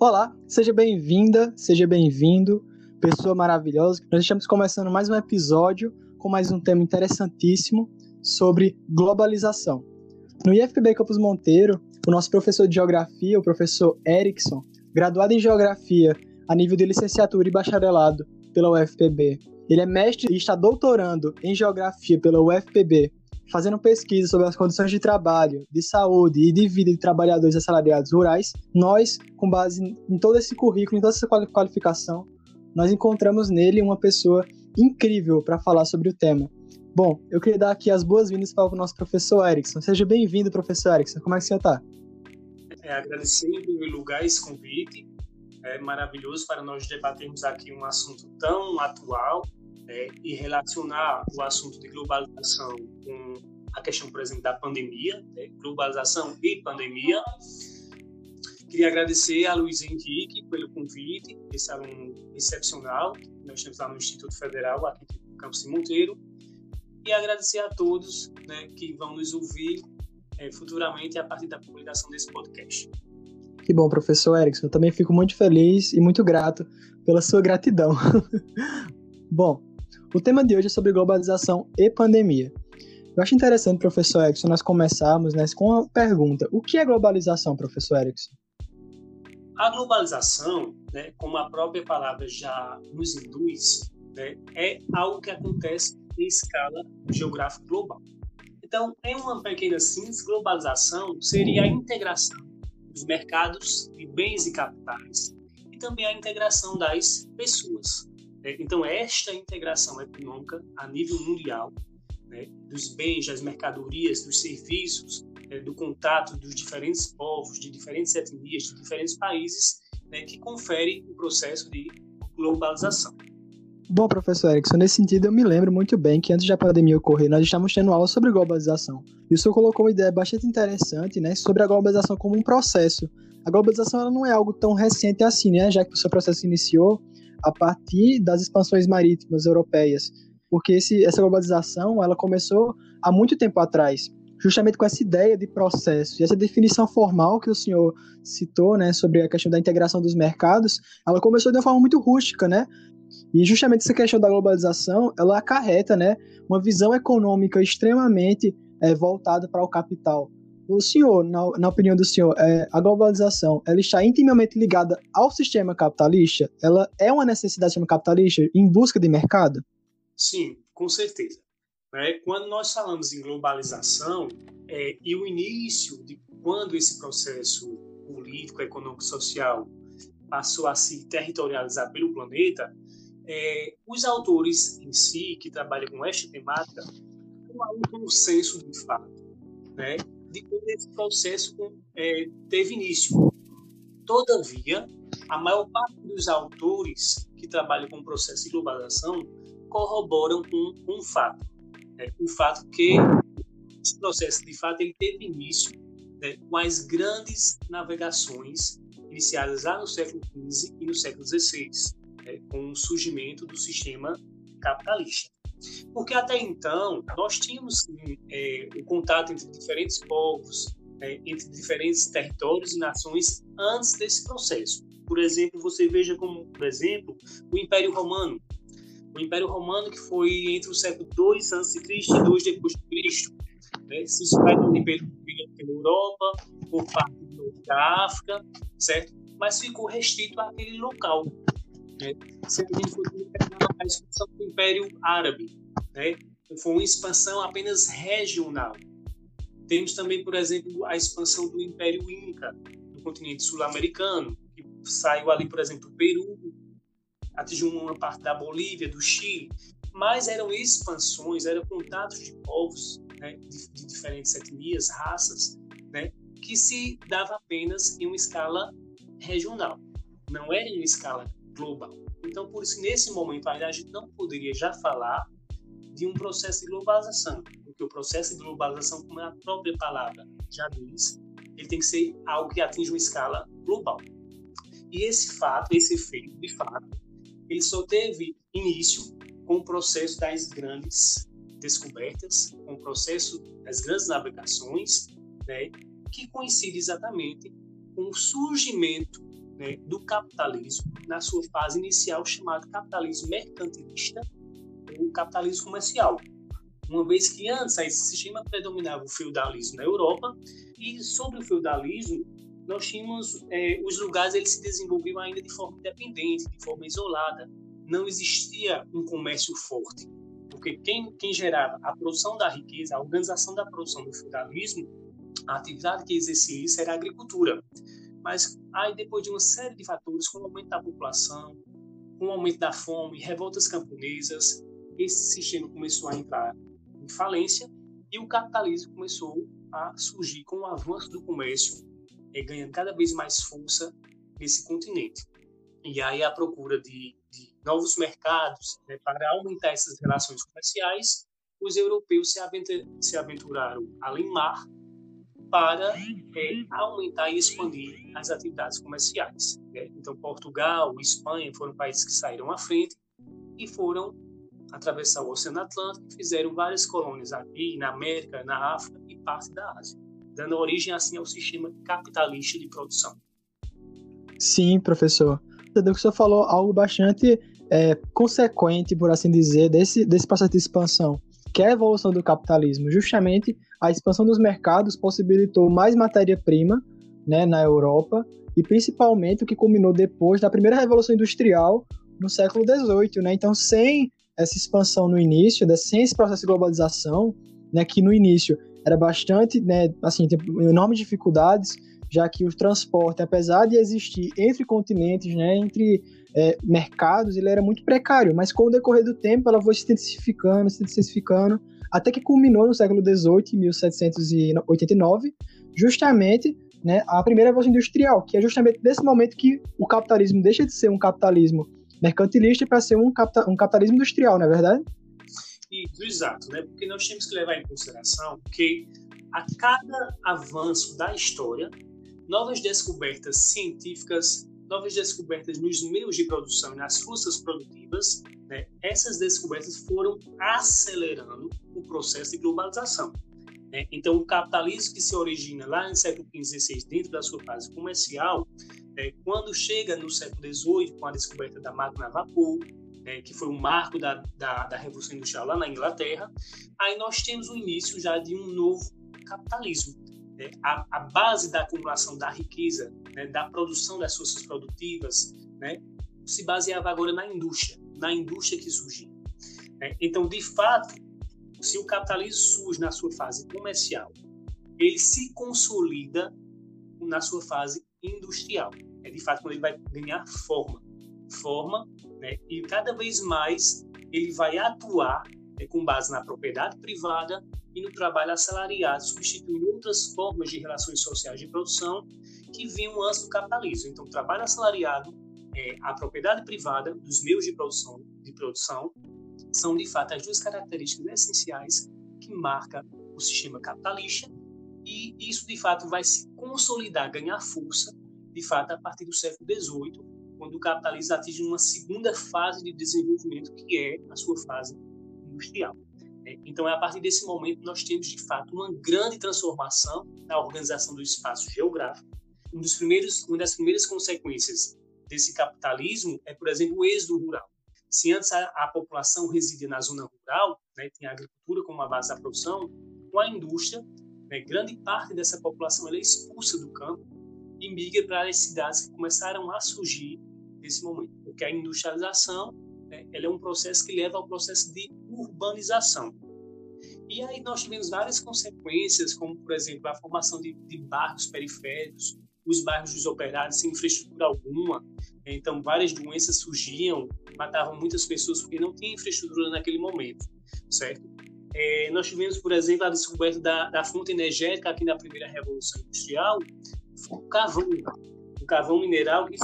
Olá, seja bem-vinda, seja bem-vindo, pessoa maravilhosa. Nós estamos começando mais um episódio com mais um tema interessantíssimo sobre globalização. No IFPB Campus Monteiro, o nosso professor de geografia, o professor Erickson, graduado em geografia a nível de licenciatura e bacharelado pela UFPB, ele é mestre e está doutorando em geografia pela UFPB fazendo pesquisa sobre as condições de trabalho, de saúde e de vida de trabalhadores assalariados rurais, nós, com base em todo esse currículo, em toda essa qualificação, nós encontramos nele uma pessoa incrível para falar sobre o tema. Bom, eu queria dar aqui as boas-vindas para o nosso professor Erickson. Seja bem-vindo, professor Erickson. Como é que você está? É, agradecer em primeiro lugar esse convite. É maravilhoso para nós debatermos aqui um assunto tão atual né, e relacionar o assunto de globalização com a questão, por exemplo, da pandemia, né, globalização e pandemia. Queria agradecer a Luiz Henrique pelo convite, esse aluno excepcional nós temos lá no Instituto Federal, aqui no campus de Monteiro, e agradecer a todos né, que vão nos ouvir é, futuramente a partir da publicação desse podcast. Que bom, professor Erickson. Eu também fico muito feliz e muito grato pela sua gratidão. bom, o tema de hoje é sobre globalização e pandemia. Eu acho interessante, professor Erickson, nós começarmos né, com a pergunta: o que é globalização, professor Erickson? A globalização, né, como a própria palavra já nos induz, né, é algo que acontece em escala geográfica global. Então, em uma pequena síntese, globalização seria a integração dos mercados de bens e capitais e também a integração das pessoas. É, então, esta integração econômica a nível mundial, né, dos bens, das mercadorias, dos serviços, né, do contato dos diferentes povos, de diferentes etnias, de diferentes países, né, que confere o processo de globalização. Bom, professor Erickson, nesse sentido eu me lembro muito bem que antes da pandemia ocorrer, nós estávamos tendo aula sobre globalização. E o senhor colocou uma ideia bastante interessante né, sobre a globalização como um processo. A globalização ela não é algo tão recente assim, né, já que o seu processo iniciou a partir das expansões marítimas europeias, porque esse, essa globalização ela começou há muito tempo atrás, justamente com essa ideia de processo. E essa definição formal que o senhor citou, né, sobre a questão da integração dos mercados, ela começou de uma forma muito rústica, né? E justamente essa questão da globalização, ela acarreta, né, uma visão econômica extremamente é, voltada para o capital, o senhor, na, na opinião do senhor, é, a globalização ela está intimamente ligada ao sistema capitalista? Ela é uma necessidade do sistema capitalista em busca de mercado? Sim, com certeza. É, quando nós falamos em globalização é, e o início de quando esse processo político, econômico, social passou a se territorializar pelo planeta, é, os autores em si que trabalham com esta temática não há um consenso de fato, né? De quando esse processo é, teve início. Todavia, a maior parte dos autores que trabalham com o processo de globalização corroboram com um fato. Né? O fato que esse processo, de fato, ele teve início né, com as grandes navegações iniciadas lá no século XV e no século XVI, né, com o surgimento do sistema capitalista. Porque até então nós tínhamos é, o contato entre diferentes povos, é, entre diferentes territórios e nações antes desse processo. Por exemplo, você veja como, por exemplo, o Império Romano. O Império Romano que foi entre o século 2 a.C. e 2 depois de Cristo. Né? Se espalhou pela Europa, por parte da África, certo? Mas ficou restrito àquele local. Né? Se a gente for a expansão do Império Árabe, né? foi uma expansão apenas regional. Temos também, por exemplo, a expansão do Império Inca, do continente sul-americano, que saiu ali, por exemplo, do Peru, atingiu uma parte da Bolívia, do Chile, mas eram expansões, eram contatos de povos né, de, de, diferentes etnias, raças, né, que se dava apenas em uma escala regional, não era em uma escala global. Então, por isso, nesse momento, a gente não poderia já falar de um processo de globalização, porque o processo de globalização, como a própria palavra já diz, ele tem que ser algo que atinja uma escala global. E esse fato, esse efeito, de fato, ele só teve início com o processo das grandes descobertas, com o processo das grandes navegações, né, que coincide exatamente com o surgimento né, do capitalismo na sua fase inicial, chamado capitalismo mercantilista ou capitalismo comercial. Uma vez que antes esse sistema predominava o feudalismo na Europa e sobre o feudalismo nós tínhamos é, os lugares eles se desenvolviam ainda de forma independente, de forma isolada. Não existia um comércio forte, porque quem, quem gerava a produção da riqueza, a organização da produção do feudalismo, a atividade que exercia isso era a agricultura. Mas aí depois de uma série de fatores, com o aumento da população, com o aumento da fome, revoltas camponesas, esse sistema começou a entrar em falência e o capitalismo começou a surgir com o avanço do comércio é, ganhando cada vez mais força nesse continente. E aí a procura de, de novos mercados né, para aumentar essas relações comerciais, os europeus se, aventur, se aventuraram além mar para é, aumentar e expandir as atividades comerciais. Né? Então, Portugal, Espanha foram países que saíram à frente e foram atravessar o Oceano Atlântico, fizeram várias colônias aqui na América, na África e parte da Ásia dando origem assim ao sistema capitalista de produção. Sim, professor. O senhor falou algo bastante é, consequente, por assim dizer, desse, desse processo de expansão, que é a evolução do capitalismo. Justamente a expansão dos mercados possibilitou mais matéria-prima né, na Europa e principalmente o que culminou depois da primeira revolução industrial no século XVIII. Né? Então, sem essa expansão no início, né, sem esse processo de globalização, né, que no início era bastante, né, assim, tem enormes dificuldades, já que o transporte, apesar de existir entre continentes, né, entre é, mercados, ele era muito precário, mas com o decorrer do tempo ela foi se intensificando, se intensificando, até que culminou no século XVIII, 1789, justamente né, a primeira revolução industrial, que é justamente nesse momento que o capitalismo deixa de ser um capitalismo mercantilista para ser um, capta um capitalismo industrial, não é verdade? Isso, exato, né? Porque nós temos que levar em consideração que a cada avanço da história, novas descobertas científicas, novas descobertas nos meios de produção e nas forças produtivas, né? essas descobertas foram acelerando o processo de globalização. Né? Então, o capitalismo que se origina lá no século XV XVI, dentro da sua fase comercial, é, quando chega no século XVIII, com a descoberta da máquina a vapor, é, que foi um marco da, da, da, Revolução Industrial lá na Inglaterra, aí nós temos o início já de um novo capitalismo. Né? A, a, base da acumulação da riqueza, né, da produção das forças produtivas, né, se baseava agora na indústria, na indústria que surgia. Né? Então, de fato, se o capitalismo surge na sua fase comercial, ele se consolida na sua fase industrial. É de fato quando ele vai ganhar forma forma, né, e cada vez mais ele vai atuar né, com base na propriedade privada e no trabalho assalariado, substituindo outras formas de relações sociais de produção que vinham antes do capitalismo. Então, trabalho assalariado, é, a propriedade privada dos meios de produção, de produção são, de fato, as duas características essenciais que marcam o sistema capitalista e isso, de fato, vai se consolidar, ganhar força, de fato, a partir do século XVIII, quando o capitalismo atinge uma segunda fase de desenvolvimento, que é a sua fase industrial. É, então, é a partir desse momento que nós temos, de fato, uma grande transformação na organização do espaço geográfico. Um dos primeiros, uma das primeiras consequências desse capitalismo é, por exemplo, o êxodo rural. Se antes a, a população residia na zona rural, né, tem a agricultura como a base da produção, com a indústria, né, grande parte dessa população é expulsa do campo e migra para as cidades que começaram a surgir nesse momento, porque a industrialização né, ela é um processo que leva ao processo de urbanização. E aí nós tivemos várias consequências, como, por exemplo, a formação de, de bairros periféricos, os bairros desoperários sem infraestrutura alguma. Então, várias doenças surgiam, matavam muitas pessoas porque não tinha infraestrutura naquele momento, certo? É, nós tivemos, por exemplo, a descoberta da, da fonte energética aqui na primeira Revolução Industrial, o carvão, o carvão mineral que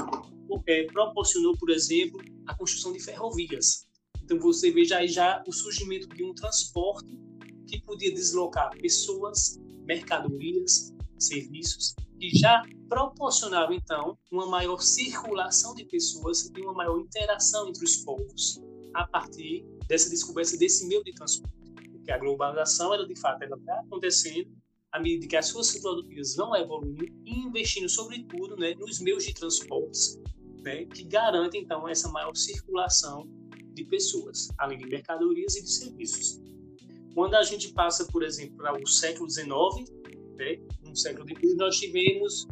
é, proporcionou, por exemplo, a construção de ferrovias. Então você veja aí já o surgimento de um transporte que podia deslocar pessoas, mercadorias, serviços, e já proporcionava então uma maior circulação de pessoas e uma maior interação entre os povos a partir dessa descoberta desse meio de transporte. Porque a globalização, ela de fato, ela está acontecendo, à medida que as forças produtivas vão evoluindo e investindo, sobretudo, né, nos meios de transportes, né, que garantem, então, essa maior circulação de pessoas, além de mercadorias e de serviços. Quando a gente passa, por exemplo, para o século XIX, né, um século depois, nós tivemos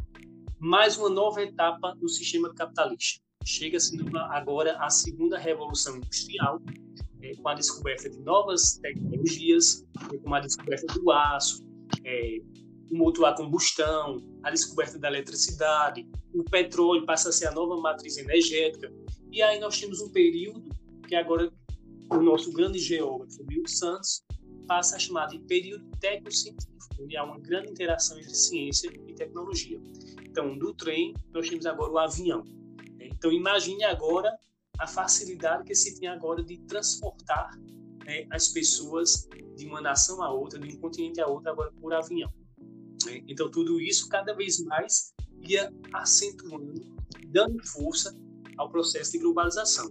mais uma nova etapa no sistema capitalista. Chega-se agora a segunda revolução industrial, é, com a descoberta de novas tecnologias, como a descoberta do aço, é, o motor a combustão, a descoberta da eletricidade, o petróleo passa a ser a nova matriz energética. E aí nós temos um período que agora o nosso grande geógrafo, Milton Santos, passa a chamar de período tecnocientífico, onde há uma grande interação entre ciência e tecnologia. Então, do trem, nós temos agora o avião. Então, imagine agora a facilidade que se tem agora de transportar né, as pessoas de uma nação a outra, de um continente a outro, agora por avião. Né? Então, tudo isso cada vez mais ia acentuando, dando força ao processo de globalização.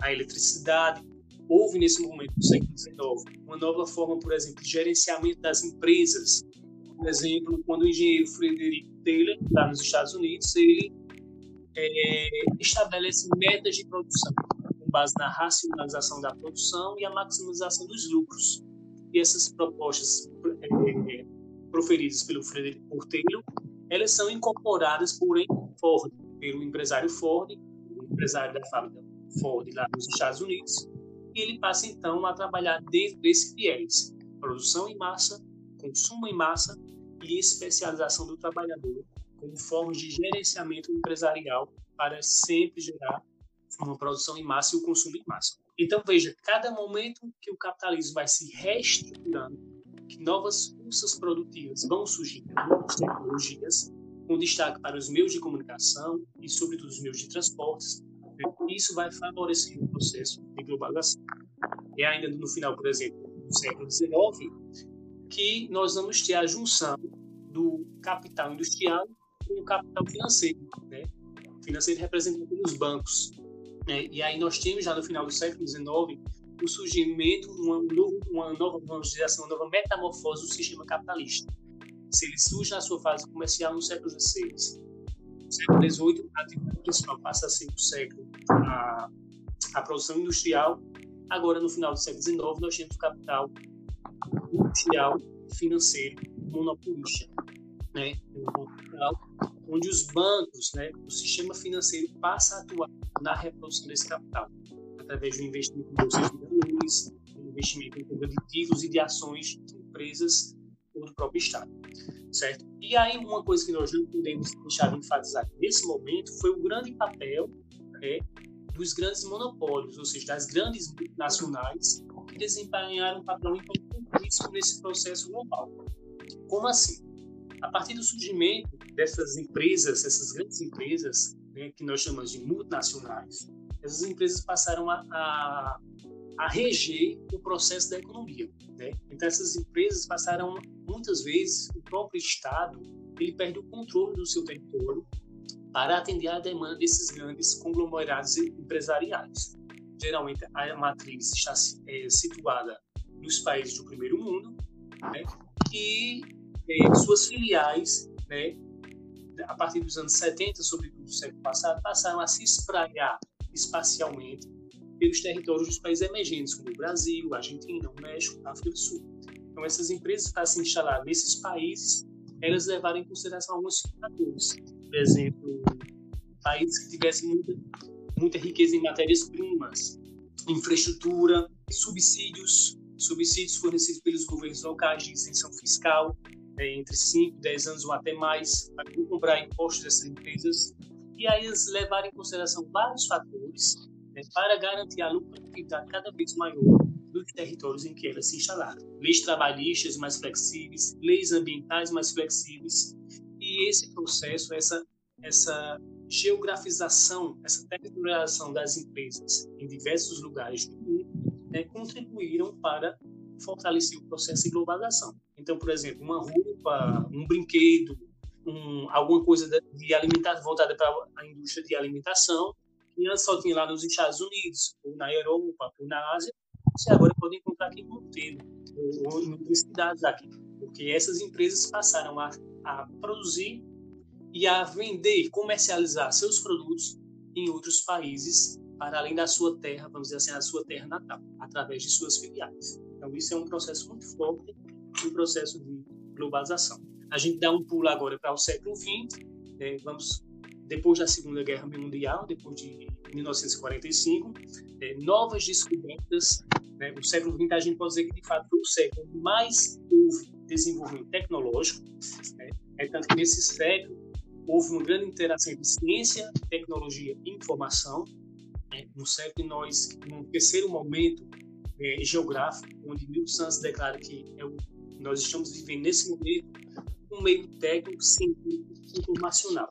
A eletricidade, houve nesse momento, no século XIX, uma nova forma, por exemplo, de gerenciamento das empresas. Por exemplo, quando o engenheiro Frederick Taylor, lá nos Estados Unidos, ele é, estabelece metas de produção base na racionalização da produção e a maximização dos lucros. E essas propostas é, proferidas pelo Frederick Taylor, elas são incorporadas por Ford, pelo empresário Ford, o empresário da fábrica Ford lá nos Estados Unidos, e ele passa então a trabalhar dentro desse viés: produção em massa, consumo em massa e especialização do trabalhador como formas de gerenciamento empresarial para sempre gerar uma produção em massa e o consumo em massa. Então, veja, cada momento que o capitalismo vai se reestruturando, que novas forças produtivas vão surgindo, novas tecnologias, com destaque para os meios de comunicação e, sobretudo, os meios de transportes, isso vai favorecer o processo de globalização. E ainda no final, por exemplo, do século XIX, que nós vamos ter a junção do capital industrial com o capital financeiro, né? financeiro representado pelos bancos. Né? E aí nós temos já no final do século XIX o surgimento, uma, uma nova, vamos dizer assim, uma nova metamorfose do sistema capitalista. Se ele surge na sua fase comercial no século XVI, no século XVIII, a principal passa a ser o século a, a produção industrial. Agora, no final do século XIX, nós temos o capital industrial financeiro monopolista né, onde os bancos, né, o sistema financeiro passa a atuar na reprodução desse capital, através do investimento em bolsas de valores, investimento em títulos e de ações de empresas ou do próprio Estado, certo? E aí uma coisa que nós não podemos deixar de enfatizar nesse momento foi o grande papel né, dos grandes monopólios, ou seja, das grandes nacionais que desempenharam um papel importantíssimo nesse processo global. Como assim? a partir do surgimento dessas empresas, essas grandes empresas, né, que nós chamamos de multinacionais, essas empresas passaram a, a, a reger o processo da economia. Né? Então, essas empresas passaram, muitas vezes, o próprio Estado ele perde o controle do seu território para atender à demanda desses grandes conglomerados empresariais. Geralmente, a matriz está é, situada nos países do primeiro mundo, né? e é, suas filiais, né, a partir dos anos 70, sobretudo do século passado, passaram a se espraiar espacialmente pelos territórios dos países emergentes, como o Brasil, a Argentina, o México, a África do Sul. Então, essas empresas, para se instalar nesses países, elas levaram em consideração alguns fatores. Por exemplo, países que tivessem muita, muita riqueza em matérias-primas, infraestrutura, subsídios, subsídios fornecidos pelos governos locais de isenção fiscal, é, entre 5, 10 anos ou até mais, para comprar impostos dessas empresas, e aí eles levaram em consideração vários fatores né, para garantir a lucratividade cada vez maior dos territórios em que elas se instalaram. Leis trabalhistas mais flexíveis, leis ambientais mais flexíveis, e esse processo, essa, essa geografização, essa territorialização das empresas em diversos lugares do mundo, né, contribuíram para fortalecer o processo de globalização. Então, por exemplo, uma roupa, um brinquedo, um, alguma coisa de alimentação voltada para a indústria de alimentação, que antes só tinha lá nos Estados Unidos, ou na Europa, ou na Ásia, você agora pode encontrar aqui em Monteiro, ou em outras cidades aqui. porque essas empresas passaram a, a produzir e a vender, comercializar seus produtos em outros países para além da sua terra, vamos dizer assim, a sua terra natal, através de suas filiais. Então, isso é um processo muito forte, um processo de globalização. A gente dá um pulo agora para o século XX, né, vamos depois da Segunda Guerra Mundial, depois de 1945, é, novas descobertas. Né, o século XX a gente pode dizer que de fato foi o século mais houve desenvolvimento tecnológico. Né, é tanto que nesse século houve uma grande interação entre ciência, tecnologia e informação. Né, no século nós, num terceiro momento é, geográfico, onde Milton Santos declara que é o, nós estamos vivendo nesse momento um meio técnico, científico, informacional.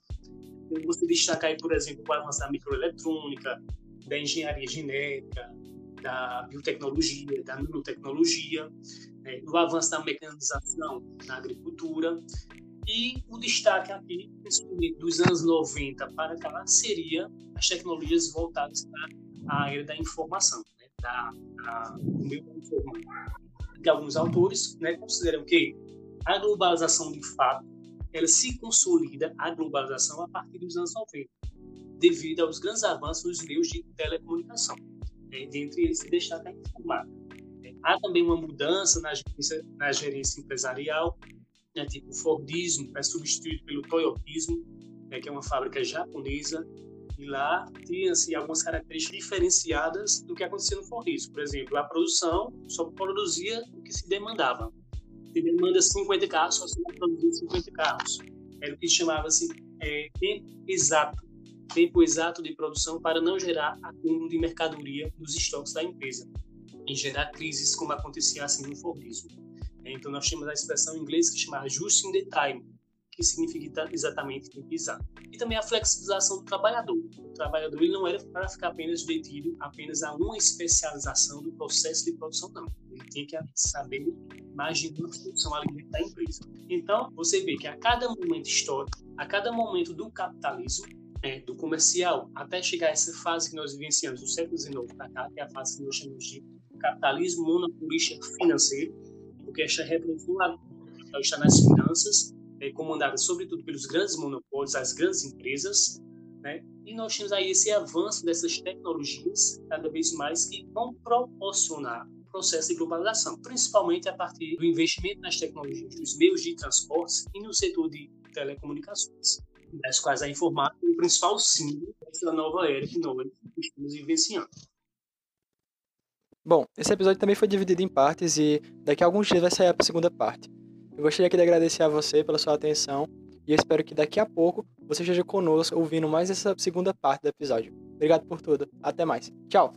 Então, você destacar aí, por exemplo, o avanço da microeletrônica, da engenharia genética, da biotecnologia, da nanotecnologia, né, o avanço da mecanização na agricultura e o destaque aqui, principalmente dos anos 90 para cá, seria as tecnologias voltadas para a área da informação, né, da, da, do meio da informação. Que alguns autores né, consideram que a globalização de fato ela se consolida a globalização a partir dos anos 90, devido aos grandes avanços nos meios de telecomunicação. É, dentre eles se destaca a informática. Há também uma mudança na gerência, na gerência empresarial, né, tipo o Fordismo é substituído pelo Toyotismo, né, que é uma fábrica japonesa, e lá tinha-se algumas características diferenciadas do que acontecia no Fordismo. Por exemplo, a produção só produzia o que se demandava se demanda 50 carros, só se vai produzir 50 carros. Era o que chamava-se é, tempo exato, tempo exato de produção para não gerar acúmulo de mercadoria nos estoques da empresa e gerar crises como acontecia assim no Fordismo. Então nós temos a expressão em inglês que chama just in the time, que significa exatamente exato. E também a flexibilização do trabalhador. O trabalhador ele não era para ficar apenas detido apenas a uma especialização do processo de produção, não tinha que saber mais de uma função ali dentro da empresa. Então, você vê que a cada momento histórico, a cada momento do capitalismo, é, do comercial, até chegar a essa fase que nós vivenciamos, do século XIX para cá, que é a fase que nós chamamos de capitalismo monopolista financeiro, porque esta revolução está nas finanças, é, comandada sobretudo pelos grandes monopólios, as grandes empresas, né? E nós temos aí esse avanço dessas tecnologias cada vez mais que vão proporcionar processo de globalização, principalmente a partir do investimento nas tecnologias dos meios de transporte e no setor de telecomunicações, das quais a informática é o principal símbolo dessa nova era que nós estamos vivenciando. Bom, esse episódio também foi dividido em partes e daqui a alguns dias vai sair a segunda parte. Eu gostaria aqui de agradecer a você pela sua atenção e eu espero que daqui a pouco você esteja conosco ouvindo mais essa segunda parte do episódio. Obrigado por tudo. Até mais. Tchau!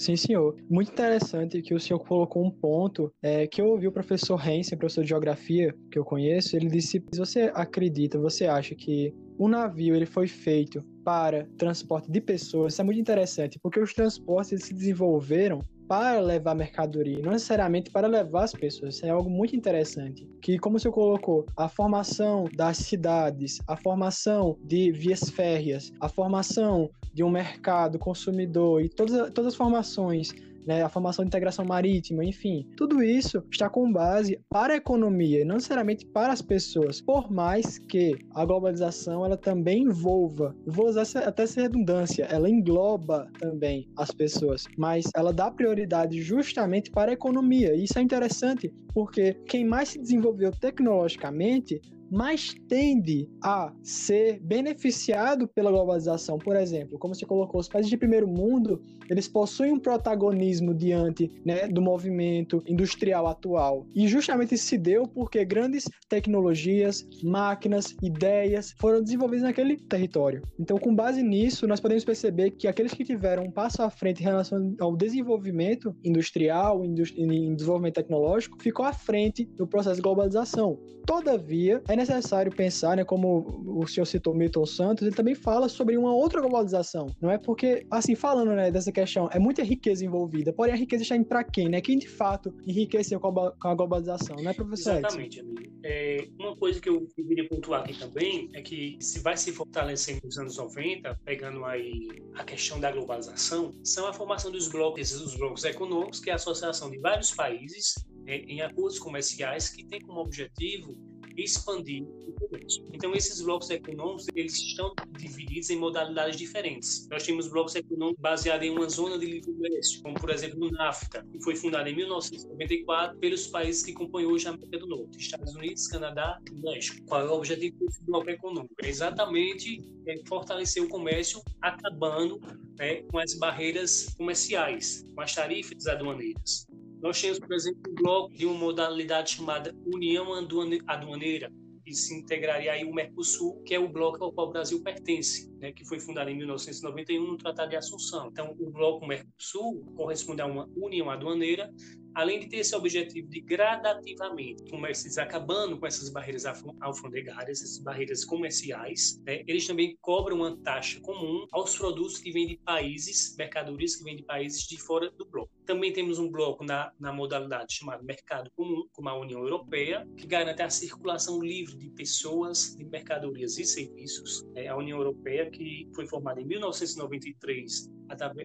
Sim, senhor. Muito interessante que o senhor colocou um ponto é, que eu ouvi o professor Hensen, professor de geografia que eu conheço, ele disse: se você acredita, você acha que o navio ele foi feito para transporte de pessoas, isso é muito interessante, porque os transportes se desenvolveram para levar mercadoria, não necessariamente para levar as pessoas. Isso é algo muito interessante. Que, como o senhor colocou, a formação das cidades, a formação de vias férreas, a formação de um mercado consumidor e todas, todas as formações né, a formação de integração marítima, enfim, tudo isso está com base para a economia, não necessariamente para as pessoas. Por mais que a globalização ela também envolva, vou usar até essa redundância, ela engloba também as pessoas, mas ela dá prioridade justamente para a economia. E isso é interessante porque quem mais se desenvolveu tecnologicamente mais tende a ser beneficiado pela globalização. Por exemplo, como você colocou, os países de primeiro mundo, eles possuem um protagonismo diante né, do movimento industrial atual. E justamente isso se deu porque grandes tecnologias, máquinas, ideias foram desenvolvidas naquele território. Então, com base nisso, nós podemos perceber que aqueles que tiveram um passo à frente em relação ao desenvolvimento industrial, em desenvolvimento tecnológico, ficou à frente do processo de globalização. Todavia, é necessário pensar, né, como o senhor citou Milton Santos, ele também fala sobre uma outra globalização. Não é porque, assim, falando né, dessa questão, é muita riqueza envolvida, porém a riqueza está indo para quem, né? Quem de fato enriqueceu com a globalização, né, professor? Exatamente, amigo. É, uma coisa que eu queria pontuar aqui também é que se vai se fortalecendo nos anos 90, pegando aí a questão da globalização, são a formação dos blocos, os blocos econômicos, que é a associação de vários países é, em acordos comerciais que tem como objetivo expandir o comércio. Então, esses blocos econômicos eles estão divididos em modalidades diferentes. Nós temos blocos econômicos baseados em uma zona de livre comércio, como, por exemplo, o NAFTA, que foi fundado em 1994 pelos países que compõem hoje a América do Norte, Estados Unidos, Canadá e México. Qual é o objetivo desse bloco econômico? É exatamente é, fortalecer o comércio, acabando né, com as barreiras comerciais, com as tarifas aduaneiras. Nós temos, por exemplo, um bloco de uma modalidade chamada União Aduaneira, que se integraria aí o Mercosul, que é o bloco ao qual o Brasil pertence, né, que foi fundado em 1991 no Tratado de Assunção. Então, o bloco Mercosul corresponde a uma união aduaneira além de ter esse objetivo de gradativamente comercios acabando com essas barreiras alfandegárias, essas barreiras comerciais, né, eles também cobram uma taxa comum aos produtos que vêm de países, mercadorias que vêm de países de fora do bloco. Também temos um bloco na, na modalidade chamado mercado comum, como a União Europeia, que garante a circulação livre de pessoas, de mercadorias e serviços. É a União Europeia, que foi formada em 1993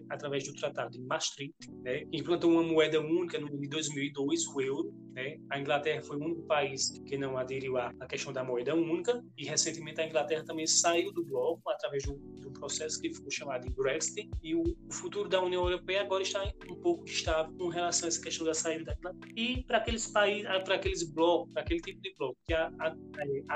através do Tratado de Maastricht, né, implantou uma moeda única no ano de 2002, o euro. Né? A Inglaterra foi o único país que não aderiu à questão da moeda única e recentemente a Inglaterra também saiu do bloco através do, do processo que foi chamado de Brexit e o, o, futuro da União Europeia agora está um pouco estável com relação a essa questão da saída da Inglaterra. E para aqueles países, para aqueles blocos, para aquele tipo de bloco que a, a,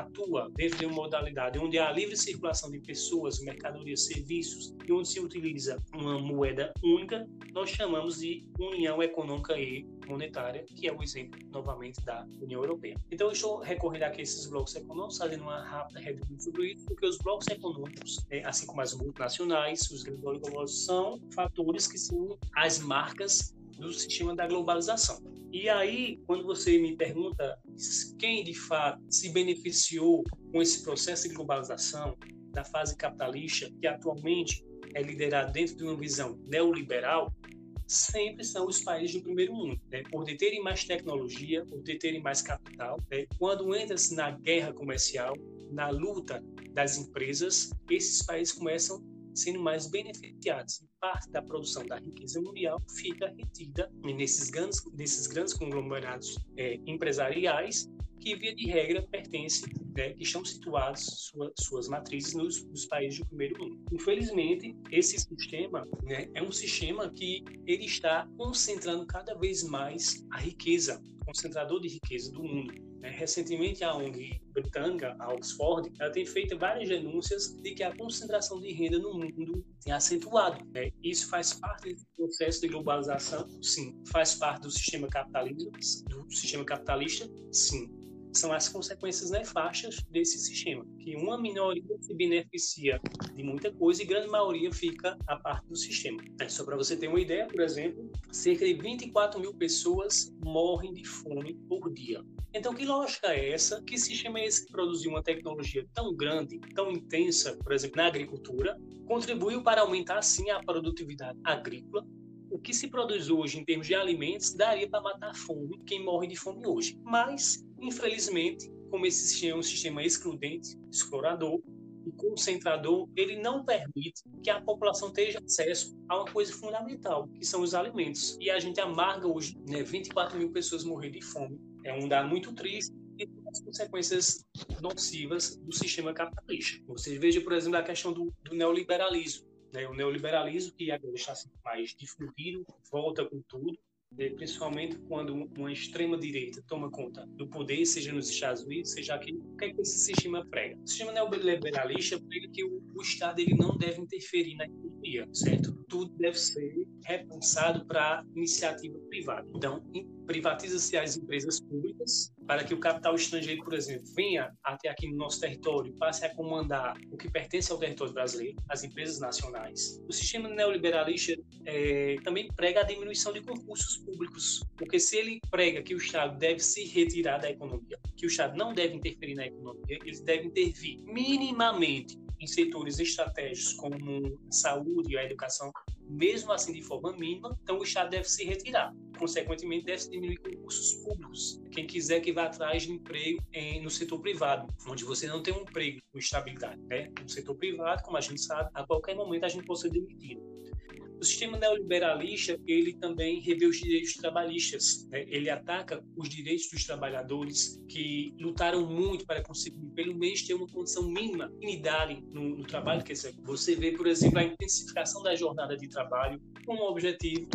atua dentro de uma modalidade onde há livre circulação de pessoas, mercadorias, serviços e onde se utiliza uma moeda única, nós chamamos de União Econômica e Monetária, que é o exemplo, novamente, da União Europeia. Então, eu estou recorrendo aqui a esses blocos econômicos, fazendo uma rápida revisão sobre isso, porque os blocos econômicos, é, assim como as multinacionais, os grandes oligopólios, são fatores que são as marcas do sistema da globalização. E aí, quando você me pergunta quem de fato se beneficiou com esse processo de globalização, da fase capitalista, que atualmente é liderado dentro de uma visão neoliberal, sempre são os países do primeiro mundo, né? por deterem mais tecnologia, por deterem mais capital. Né? Quando entra-se na guerra comercial, na luta das empresas, esses países começam sendo mais beneficiados. Parte da produção da riqueza mundial fica retida nesses grandes, nesses grandes conglomerados é, empresariais que, via de regra, pertencem, né, que estão situados sua, suas matrizes nos, nos, países do primeiro mundo. Infelizmente, esse sistema né, é um sistema que ele está concentrando cada vez mais a riqueza, concentrador de riqueza do mundo. Né. Recentemente, a ONG britânica, a Oxford, ela tem feito várias denúncias de que a concentração de renda no mundo tem acentuado. Né? Isso faz parte do processo de globalização? Sim. Faz parte do sistema capitalista? Do sistema capitalista? Sim são as consequências nefastas desse sistema, que uma minoria se beneficia de muita coisa e grande maioria fica a parte do sistema. É, só para você ter uma ideia, por exemplo, cerca de 24 mil pessoas morrem de fome por dia. Então, que lógica é essa? Que sistema é esse que produziu uma tecnologia tão grande, tão intensa, por exemplo, na agricultura, contribuiu para aumentar, assim, a produtividade agrícola, o que se produz hoje em termos de alimentos daria para matar a fome quem morre de fome hoje. Mas, infelizmente, como esse sistema é um sistema excludente, explorador e concentrador, ele não permite que a população tenha acesso a uma coisa fundamental, que são os alimentos. E a gente amarga hoje né, 24 mil pessoas morrer de fome. É um dado muito triste e as consequências nocivas do sistema capitalista. Você veja, por exemplo, a questão do, do neoliberalismo né, o neoliberalismo, que agora está mais difundido, volta com tudo, né, principalmente quando uma extrema-direita toma conta do poder, seja nos Estados Unidos, seja aqui. O que é que esse sistema prega? O sistema neoliberalista prega que o, o Estado ele não deve interferir na economia, certo? Tudo deve ser repensado para iniciativa privada. Então, privatiza-se as empresas públicas para que o capital estrangeiro, por exemplo, venha até aqui no nosso território, passe a comandar o que pertence ao território brasileiro, as empresas nacionais. O sistema neoliberalista é, também prega a diminuição de concursos públicos, porque se ele prega que o Estado deve se retirar da economia, que o Estado não deve interferir na economia, ele deve intervir minimamente em setores estratégicos como saúde e a educação, mesmo assim de forma mínima, então o Estado deve se retirar. Consequentemente, deve se diminuir concursos públicos. Quem quiser que vá atrás de emprego em, no setor privado, onde você não tem um emprego com estabilidade. Né? No setor privado, como a gente sabe, a qualquer momento a gente pode ser demitido. O sistema neoliberalista ele também revê os direitos trabalhistas. Né? Ele ataca os direitos dos trabalhadores que lutaram muito para conseguir, pelo menos, ter uma condição mínima, dignidade no, no trabalho que você vê, por exemplo, a intensificação da jornada de trabalho com o objetivo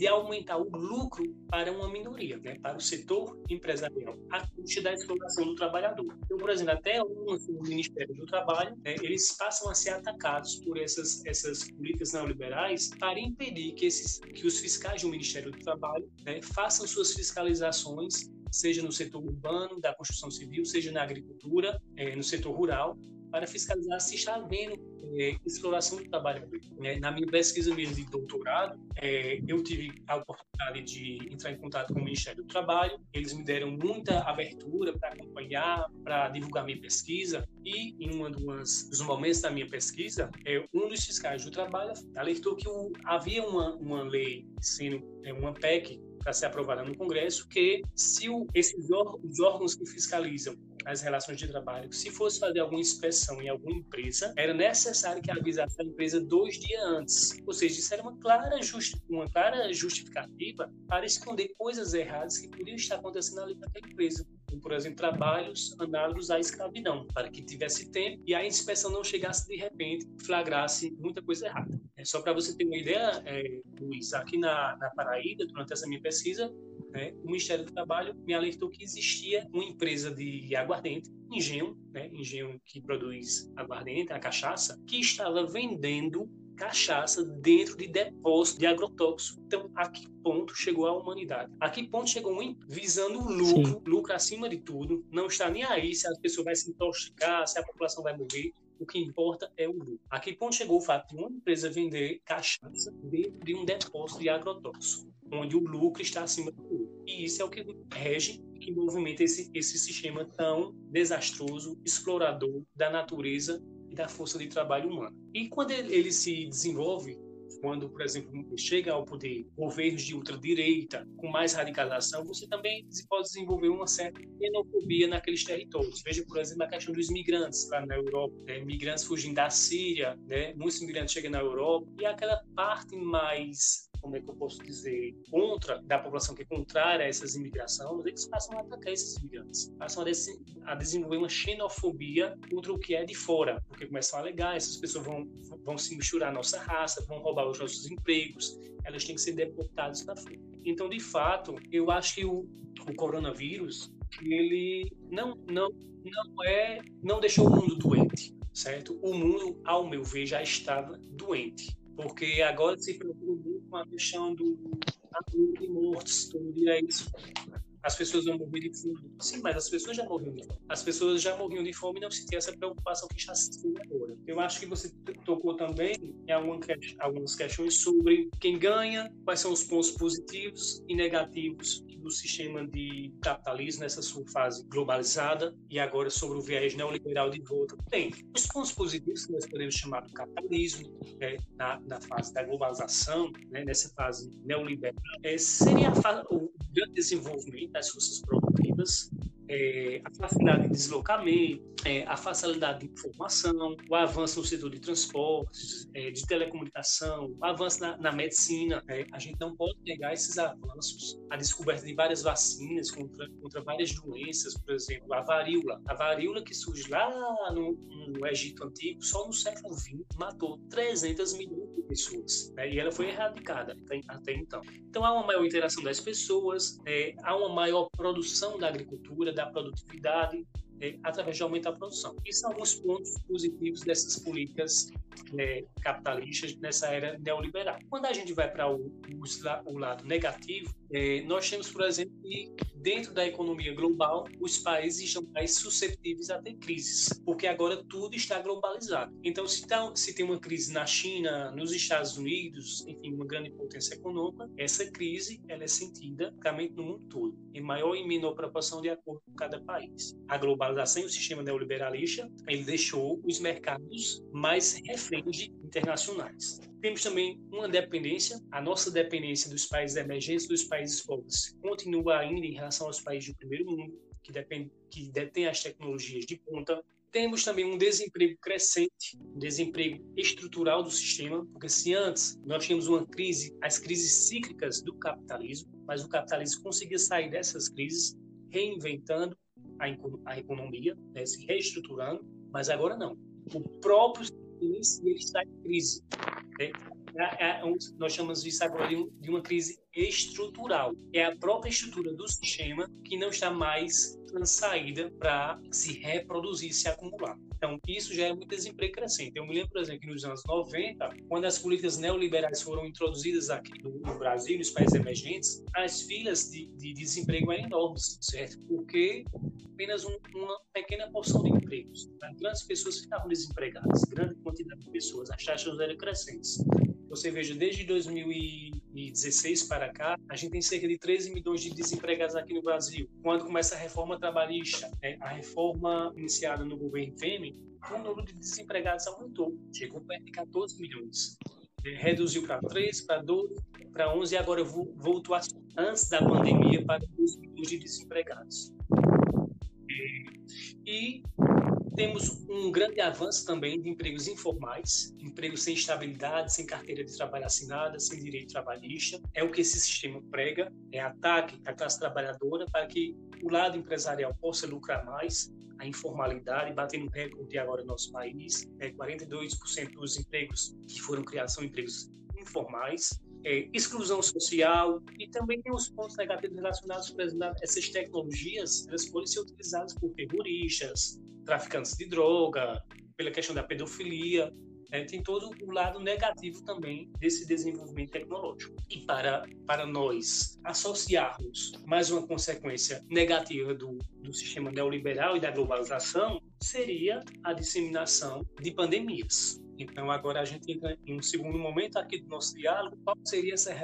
de aumentar o lucro para uma minoria, né, para o setor empresarial, a custa da exploração do trabalhador. Então, por exemplo, até o Ministério do Trabalho, né, eles passam a ser atacados por essas, essas políticas neoliberais para impedir que, esses, que os fiscais do Ministério do Trabalho né, façam suas fiscalizações seja no setor urbano, da construção civil, seja na agricultura, é, no setor rural, para fiscalizar se está havendo é, exploração do trabalhador. É, na minha pesquisa mesmo de doutorado, é, eu tive a oportunidade de entrar em contato com o Ministério do Trabalho, eles me deram muita abertura para acompanhar, para divulgar minha pesquisa, e em um dos momentos da minha pesquisa, é, um dos fiscais do trabalho alertou que o, havia uma, uma lei sendo, é, uma PEC para ser aprovada no Congresso, que se o, esses órgãos, órgãos que fiscalizam as relações de trabalho, se fosse fazer alguma inspeção em alguma empresa, era necessário que avisasse a empresa dois dias antes. Ou seja, isso era uma clara, justi uma clara justificativa para esconder coisas erradas que podiam estar acontecendo ali naquela empresa. Como, por exemplo, trabalhos análogos à escravidão, para que tivesse tempo e a inspeção não chegasse de repente, flagrasse muita coisa errada. É só para você ter uma ideia, é, Luiz, aqui na, na Paraíba, durante essa minha pesquisa, né, o Ministério do Trabalho me alertou que existia uma empresa de aguardente, Engenho, né, Engenho que produz aguardente, a cachaça, que estava vendendo cachaça dentro de depósitos de agrotóxicos. Então, a que ponto chegou a humanidade? A que ponto chegou um visando o lucro, Sim. lucro acima de tudo, não está nem aí se a pessoa vai se intoxicar, se a população vai morrer. O que importa é o lucro. A que ponto chegou o fato de uma empresa vender cachaça dentro de um depósito de agrotóxico? onde o lucro está acima do lucro. E isso é o que rege que movimenta esse, esse sistema tão desastroso, explorador da natureza e da força de trabalho humana. E quando ele, ele se desenvolve, quando, por exemplo, chega ao poder governos de ultradireita, com mais radicalização, você também pode desenvolver uma certa xenofobia naqueles territórios. Veja, por exemplo, a questão dos imigrantes lá na Europa, né? imigrantes fugindo da Síria, né? muitos imigrantes chegam na Europa, e aquela parte mais como é que eu posso dizer, contra, da população que é contrária a essas imigrações, eles passam a atacar esses imigrantes, passam a, a, desenvolver uma xenofobia contra o que é de fora, porque começam a alegar, essas pessoas vão, vão se misturar à nossa raça, vão roubar os nossos empregos, elas têm que ser deportadas para fora. Então, de fato, eu acho que o, o coronavírus, ele não, não, não é, não deixou o mundo doente, certo? O mundo, ao meu ver, já estava doente porque agora se preocupa muito com a questão do número de mortos, todo dia é isso as pessoas vão morrer de fome. Sim, mas as pessoas já morriam de fome. As pessoas já morriam de fome e não se tem essa preocupação que está se agora. Eu acho que você tocou também em algumas questões sobre quem ganha, quais são os pontos positivos e negativos do sistema de capitalismo nessa sua fase globalizada e agora sobre o viés neoliberal de volta. Bem, os pontos positivos que nós podemos chamar do capitalismo né, na, na, fase da globalização, né, nessa fase neoliberal, é, seria a, o grande desenvolvimento das forças produtivas, é, a facilidade de deslocamento, é, a facilidade de informação, o avanço no setor de transportes, é, de telecomunicação, o avanço na, na medicina. Né? A gente não pode negar esses avanços, a descoberta de várias vacinas contra, contra várias doenças, por exemplo, a varíola. A varíola que surge lá no, no Egito Antigo, só no século XX, matou 300 milhões pessoas. Né? E ela foi erradicada até, então. Então há uma maior interação das pessoas, é, há uma maior produção da agricultura, da produtividade, é, através de aumentar a produção. E são alguns pontos positivos dessas políticas é, capitalistas nessa era neoliberal. Quando a gente vai para o, o, o, lado negativo, é, nós temos, por exemplo, que dentro da economia global, os países estão mais susceptíveis a ter crises, porque agora tudo está globalizado. Então, se, tá, se tem uma crise na China, nos Estados Unidos, enfim, uma grande potência econômica, essa crise ela é sentida praticamente no mundo todo, em maior e menor proporção de acordo com cada país. A globalização e o sistema neoliberalista, ele deixou os mercados mais reféns internacionais. Temos também uma dependência, a nossa dependência dos países emergentes, dos países pobres, continua ainda em relação aos países do primeiro mundo, que, que detêm as tecnologias de ponta. Temos também um desemprego crescente, um desemprego estrutural do sistema, porque se antes nós tínhamos uma crise, as crises cíclicas do capitalismo, mas o capitalismo conseguia sair dessas crises reinventando a, a economia, né, se reestruturando, mas agora não. O próprio ele está em crise. Né? É, é, nós chamamos isso agora de, um, de, uma crise estrutural. É a própria estrutura do sistema que não está mais na saída para se reproduzir, se acumular. Então, isso já é muito desemprego crescente. Eu me lembro, por exemplo, que nos anos 90, quando as políticas neoliberais foram introduzidas aqui no, no Brasil, nos países emergentes, as filas de, de desemprego eram enormes, certo? Porque apenas um, uma pequena porção de empregos. Né? Grandes pessoas ficavam desempregadas, grande quantidade de pessoas, as taxas eram crescentes. Você veja, desde 2016 para cá, a gente tem cerca de 13 milhões de desempregados aqui no Brasil. Quando começa a reforma trabalhista, né, a reforma iniciada no governo Temer, o número de desempregados aumentou, chegou perto de 14 milhões. Reduziu para 3, para 12, para 11 e agora voltou a, antes da pandemia para 12 milhões de desempregados. E temos um grande avanço também de empregos informais, empregos sem estabilidade, sem carteira de trabalho assinada, sem direito trabalhista. É o que esse sistema prega, é ataque à classe trabalhadora para que o lado empresarial possa lucrar mais, a informalidade, batendo recorde agora no nosso país, é 42% dos empregos que foram criados são empregos informais é, exclusão social e também tem os pontos negativos relacionados, por exemplo, essas tecnologias, elas podem ser utilizadas por terroristas, traficantes de droga, pela questão da pedofilia, né? tem todo o lado negativo também desse desenvolvimento tecnológico. E para, para nós associarmos mais uma consequência negativa do, do sistema neoliberal e da globalização, seria a disseminação de pandemias. Então, agora a gente entra em um segundo momento aqui do nosso diálogo. Qual seria essa é,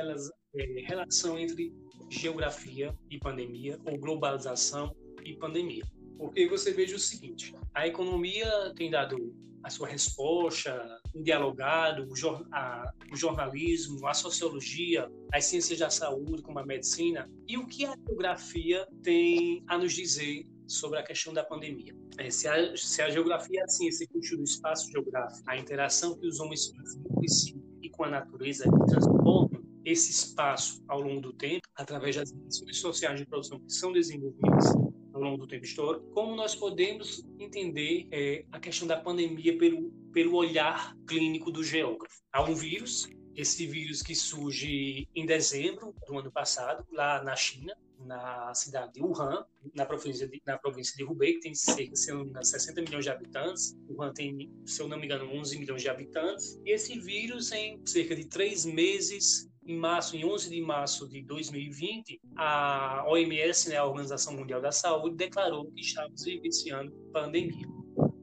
relação entre geografia e pandemia, ou globalização e pandemia? Porque você veja o seguinte: a economia tem dado a sua resposta, tem dialogado, o, jornalismo, a sociologia, as ciências da saúde, como a medicina, e o que a geografia tem a nos dizer sobre a questão da pandemia. É, se, a, se, a, geografia é a ciência constitui o espaço geográfico, a interação que os homens com si e com a natureza transportam esse espaço ao longo do tempo, através das relações sociais de produção que são desenvolvidas ao longo do tempo histórico, como nós podemos entender é, a questão da pandemia pelo, pelo olhar clínico do geógrafo. Há um vírus, esse vírus que surge em dezembro do ano passado, lá na China, na cidade de Wuhan, na província de, na província de Hubei, que tem cerca de 60 milhões de habitantes. Wuhan tem, se eu não me engano, 11 milhões de habitantes. E esse vírus, em cerca de três meses, em março, em 11 de março de 2020, a OMS, né, a Organização Mundial da Saúde, declarou que estávamos vivenciando pandemia.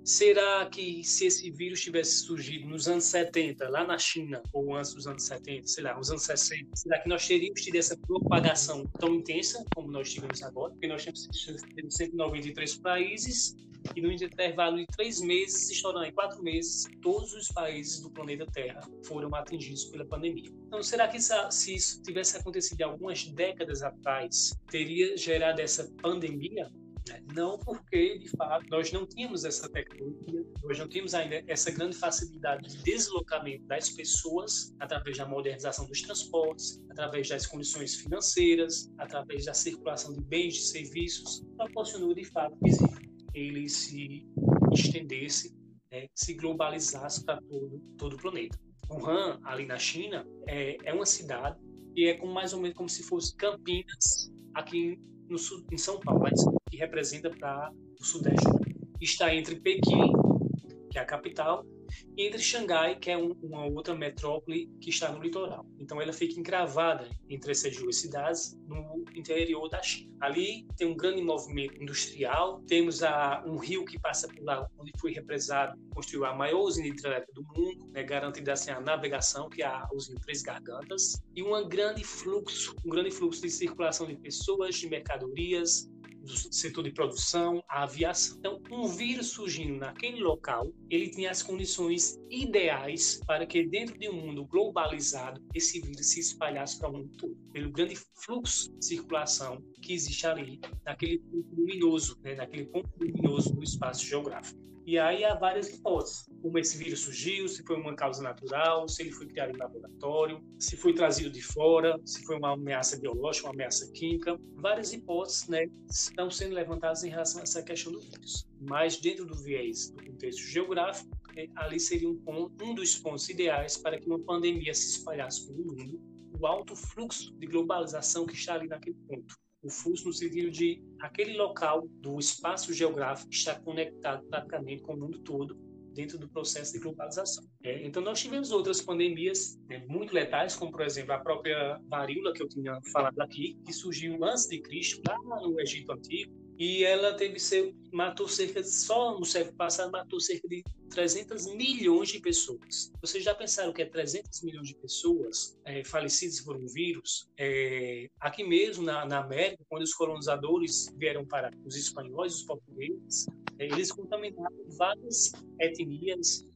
Será que se esse vírus tivesse surgido nos anos 70, lá na China, ou antes dos anos 70, sei lá, nos anos 60, será que nós teríamos tido essa propagação tão intensa como nós tivemos agora? Porque nós temos 193 países e no intervalo de três meses, estourando em quatro meses, todos os países do planeta Terra foram atingidos pela pandemia. Então, será que se isso tivesse acontecido algumas décadas atrás, teria gerado essa pandemia? Né? Não porque, de fato, nós não tínhamos essa tecnologia, nós não tínhamos ainda essa grande facilidade de deslocamento das pessoas através da modernização dos transportes, através das condições financeiras, através da circulação de bens e serviços, proporcionou, de fato, que ele se estendesse, né, se globalizasse para todo, todo o planeta. Wuhan, ali na China, é, é uma cidade que é como, mais ou menos como se fosse Campinas aqui no, em São Paulo, que representa para o Sudeste. Está entre Pequim, que é a capital, entre Xangai, que é um, uma outra metrópole que está no litoral. Então ela fica encravada entre essas duas cidades no interior da China. Ali tem um grande movimento industrial, temos a, um rio que passa por lá, onde foi represado, construiu a maior usina hidrelétrica do mundo, né, garantida assim a navegação, que é a usina Três Gargantas, e um grande fluxo, um grande fluxo de circulação de pessoas, de mercadorias, do setor de produção, a aviação. Então, um vírus surgindo naquele local, ele tinha as condições ideais para que dentro de um mundo globalizado esse vírus se espalhasse para o mundo todo, pelo grande fluxo de circulação que existe ali, naquele ponto luminoso, né, naquele ponto luminoso do espaço geográfico. E aí há várias hipóteses, como esse vírus surgiu, se foi uma causa natural, se ele foi criado em laboratório, se foi trazido de fora, se foi uma ameaça biológica, uma ameaça química. Várias hipóteses né, estão sendo levantadas em relação a essa questão do vírus. Mas dentro do viés do contexto geográfico, né, ali seria um, ponto, um dos pontos ideais para que uma pandemia se espalhasse pelo mundo, o alto fluxo de globalização que está ali naquele ponto o fluxo no sentido de aquele local do espaço geográfico está conectado praticamente com o mundo todo dentro do processo de globalização. É, então nós tivemos outras pandemias né, muito letais, como por exemplo a própria varíola que eu tinha falado aqui, que surgiu antes de Cristo lá no Egito antigo, e ela teve ser, matou cerca só no século passado matou cerca de 300 milhões de pessoas. Vocês já pensaram que é 300 milhões de pessoas é, falecidas por um vírus? É, aqui mesmo na, na, América, quando os colonizadores vieram para os espanhóis, os portugueses, eles contaminaram várias etnias,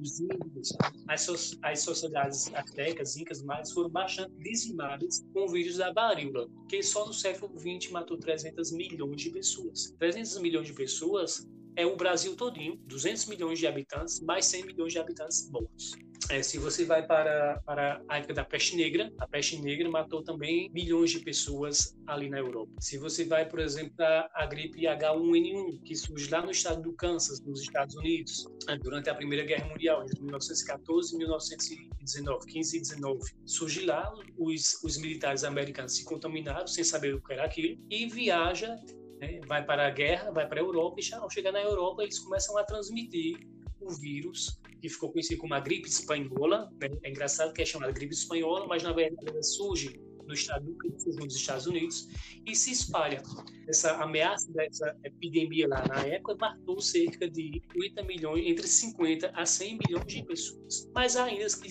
os índios, as, as sociedades astecas, incas, mais foram bastante dizimadas com vírus da varíola, que só no século XX matou 300 milhões de pessoas. 300 milhões de pessoas é o Brasil todinho, 200 milhões de habitantes, mais 100 milhões de habitantes mortos. É, se você vai para, para a época da peste negra, a peste negra matou também milhões de pessoas ali na Europa. Se você vai, por exemplo, para a gripe H1N1, que surge lá no estado do Kansas, nos Estados Unidos, é, durante a Primeira Guerra Mundial, entre 1914 e 1919, 15 e 19, surge lá, os, os militares americanos se contaminaram sem saber o que era aquilo e viaja né, vai para a guerra, vai para a Europa, e ao chegar na Europa eles começam a transmitir o vírus, que ficou conhecido como a gripe espanhola. Né? É engraçado que é chamada gripe espanhola, mas na verdade ela surge no estado nos Estados Unidos, e se espalha. Essa ameaça dessa epidemia lá na época matou cerca de 50 milhões, entre 50 a 100 milhões de pessoas. Mas ainda que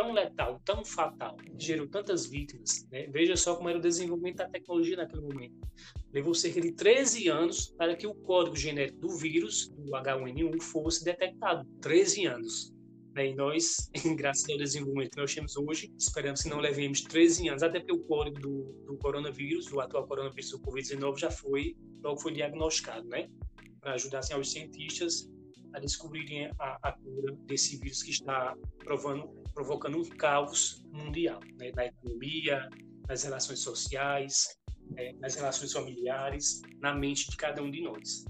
tão letal, tão fatal, gerou tantas vítimas. Né? Veja só como era o desenvolvimento da tecnologia naquele momento. Levou cerca de 13 anos para que o código genético do vírus, do H1N1, fosse detectado. 13 anos. Né? E nós, graças ao desenvolvimento que nós temos hoje, esperamos que não levemos 13 anos, até porque o código do, do coronavírus, do atual coronavírus do Covid-19, já foi, logo foi diagnosticado, né? Para ajudar assim, aos cientistas a descobrirem a, a, cura desse vírus que está provando, provocando um caos mundial, né? na economia, nas relações sociais, é, nas relações familiares, na mente de cada um de nós.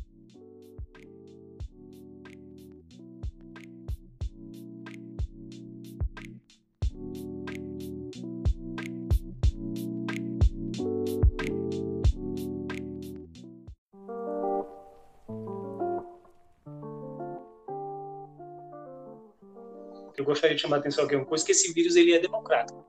Gostaria de chamar a atenção aqui uma coisa, que esse vírus ele é democrático.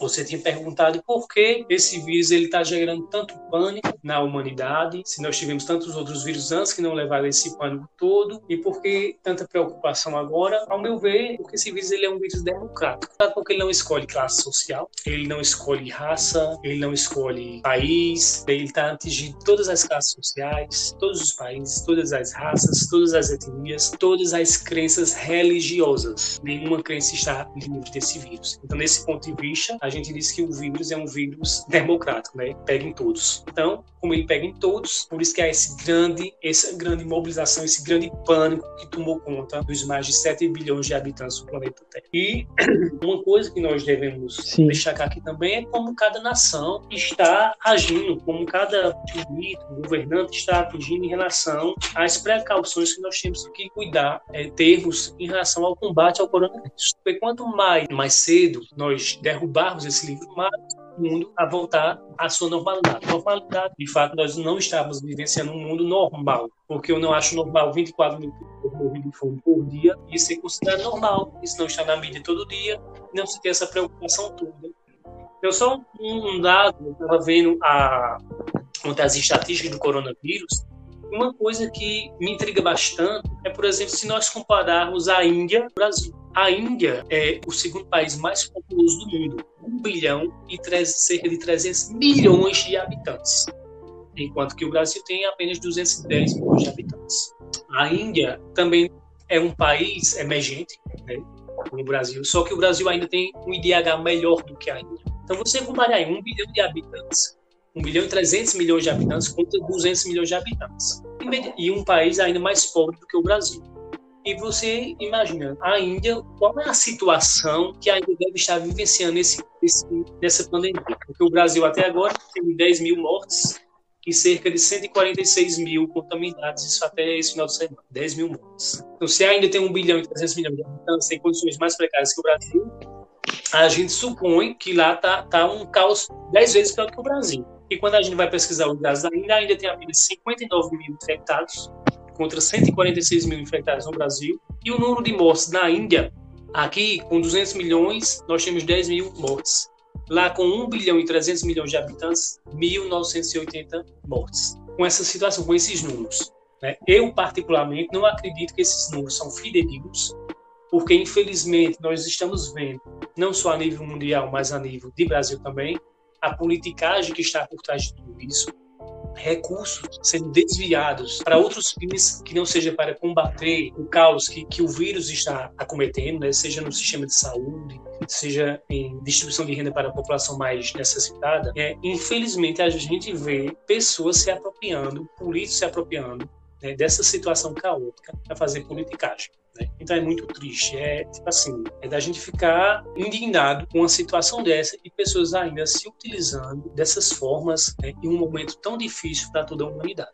Você tinha perguntado por que esse vírus ele está gerando tanto pânico na humanidade, se nós tivemos tantos outros vírus antes que não levaram esse pânico todo, e por que tanta preocupação agora? Ao meu ver, porque esse vírus ele é um vírus democrático, porque ele não escolhe classe social, ele não escolhe raça, ele não escolhe país, ele está atingindo todas as classes sociais, todos os países, todas as raças, todas as etnias, todas as crenças religiosas. Nenhuma crença está livre desse vírus. Então, nesse ponto de vista, a gente diz que o vírus é um vírus democrático, né? Pega em todos. Então, como ele pega em todos, por isso que há esse grande, essa grande mobilização, esse grande pânico que tomou conta dos mais de 7 bilhões de habitantes do planeta Terra. E uma coisa que nós devemos Sim. destacar aqui também é como cada nação está agindo, como cada político, governante está agindo em relação às precauções que nós temos que cuidar, é, termos em relação ao combate ao coronavírus. Porque quanto mais, mais cedo nós derrubarmos esse livro, o mundo a voltar à sua normalidade. Normalidade, de fato, nós não estamos vivenciando um mundo normal, porque eu não acho normal 24 mil pessoas de fome por dia, isso é considerado normal, isso não está na mídia todo dia, não se tem essa preocupação toda. Eu só um dado, eu estava vendo a, as estatísticas do coronavírus, uma coisa que me intriga bastante é, por exemplo, se nós compararmos a Índia o Brasil. A Índia é o segundo país mais populoso do mundo, 1 bilhão e cerca de 300 milhões de habitantes, enquanto que o Brasil tem apenas 210 milhões de habitantes. A Índia também é um país emergente, né, como o Brasil, só que o Brasil ainda tem um IDH melhor do que a Índia. Então, você comparar aí 1 bilhão de habitantes 1 bilhão e 300 milhões de habitantes contra 200 milhões de habitantes. E um país ainda mais pobre do que o Brasil. E você imagina, a Índia, qual é a situação que a Índia deve estar vivenciando nesse, nesse, nessa pandemia? Porque o Brasil até agora tem 10 mil mortes e cerca de 146 mil contaminados, isso até esse final de semana, 10 mil mortes. Então, se ainda tem 1 bilhão e 300 milhões de habitantes em condições mais precárias que o Brasil, a gente supõe que lá está tá um caos 10 vezes pior que o Brasil. E quando a gente vai pesquisar os dados da Índia, ainda tem apenas 59 mil infectados, contra 146 mil infectados no Brasil. E o número de mortes na Índia, aqui com 200 milhões, nós temos 10 mil mortes. Lá com 1 bilhão e 300 milhões de habitantes, 1.980 mortes. Com essa situação, com esses números. Né? Eu, particularmente, não acredito que esses números são fidedignos, porque, infelizmente, nós estamos vendo, não só a nível mundial, mas a nível de Brasil também, a politicagem que está por trás de tudo isso, recursos sendo desviados para outros fins que não seja para combater o caos que, que o vírus está acometendo, né? seja no sistema de saúde, seja em distribuição de renda para a população mais necessitada. É, infelizmente, a gente vê pessoas se apropriando, políticos se apropriando né, dessa situação caótica para fazer politicagem. Né? Então é muito triste. É tipo assim, é da gente ficar indignado com uma situação dessa e pessoas ainda se utilizando dessas formas né, em um momento tão difícil para toda a humanidade.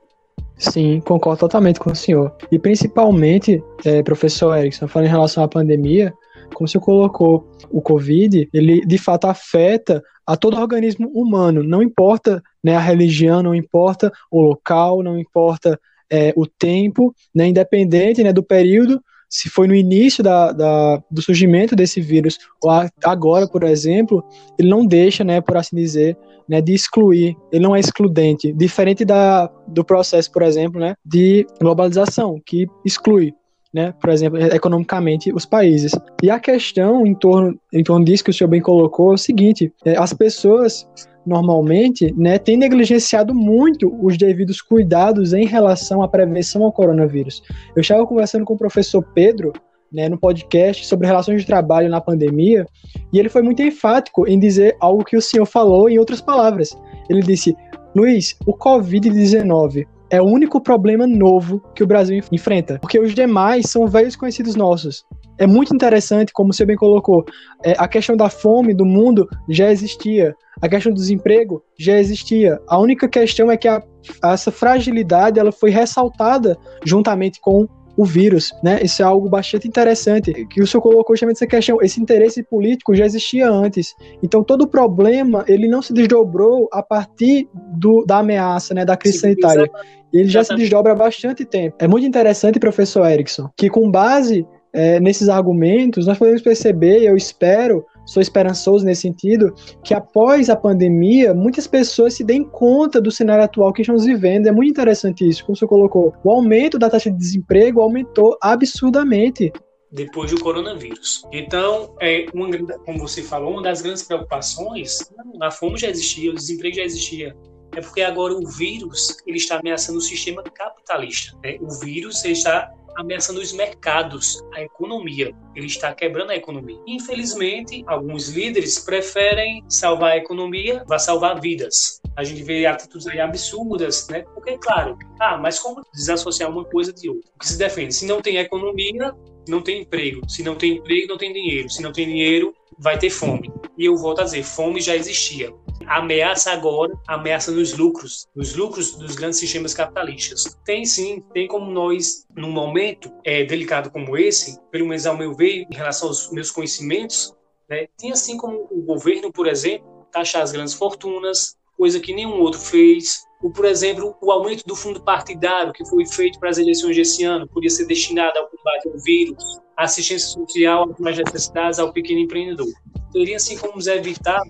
Sim, concordo totalmente com o senhor. E principalmente, é, professor Erickson, falando em relação à pandemia, como senhor colocou, o Covid, ele de fato afeta a todo organismo humano, não importa né, a religião, não importa o local, não importa é, o tempo, né, independente né, do período, se foi no início da, da, do surgimento desse vírus ou agora, por exemplo, ele não deixa, né, por assim dizer, né, de excluir, ele não é excludente, diferente da, do processo, por exemplo, né, de globalização, que exclui, né, por exemplo, economicamente os países. E a questão em torno, em torno disso que o senhor bem colocou é o seguinte, é, as pessoas normalmente, né, tem negligenciado muito os devidos cuidados em relação à prevenção ao coronavírus. Eu estava conversando com o professor Pedro, né, no podcast sobre relações de trabalho na pandemia, e ele foi muito enfático em dizer algo que o senhor falou em outras palavras. Ele disse: Luiz, o Covid-19 é o único problema novo que o Brasil enfrenta, porque os demais são velhos conhecidos nossos. É muito interessante, como você bem colocou, é, a questão da fome do mundo já existia, a questão do desemprego já existia. A única questão é que a, essa fragilidade ela foi ressaltada juntamente com o vírus, né? Isso é algo bastante interessante que o senhor colocou justamente essa questão. Esse interesse político já existia antes. Então todo o problema ele não se desdobrou a partir do, da ameaça, né? Da crise Sim, sanitária. Ele já se desdobra há bastante tempo. É muito interessante, professor Erickson, que com base é, nesses argumentos, nós podemos perceber, eu espero, sou esperançoso nesse sentido, que após a pandemia, muitas pessoas se deem conta do cenário atual que estamos vivendo. É muito interessante isso, como senhor colocou. O aumento da taxa de desemprego aumentou absurdamente depois do coronavírus. Então, é uma, como você falou, uma das grandes preocupações, a fome já existia, o desemprego já existia, é porque agora o vírus ele está ameaçando o sistema capitalista. Né? O vírus está ameaçando os mercados, a economia. Ele está quebrando a economia. Infelizmente, alguns líderes preferem salvar a economia, vai salvar vidas. A gente vê atitudes aí absurdas, né? Porque, claro, ah, mas como desassociar uma coisa de outra? O que se defende? Se não tem economia, não tem emprego. Se não tem emprego, não tem dinheiro. Se não tem dinheiro, vai ter fome. E eu volto a dizer, fome já existia. Ameaça agora, ameaça nos lucros, nos lucros dos grandes sistemas capitalistas. Tem sim, tem como nós, num momento é, delicado como esse, pelo menos ao meu ver, em relação aos meus conhecimentos, né, tem assim como o governo, por exemplo, taxar as grandes fortunas, coisa que nenhum outro fez. O, por exemplo, o aumento do fundo partidário que foi feito para as eleições desse ano podia ser destinado ao combate ao vírus, à assistência social às necessidades ao pequeno empreendedor. Teria assim como evitar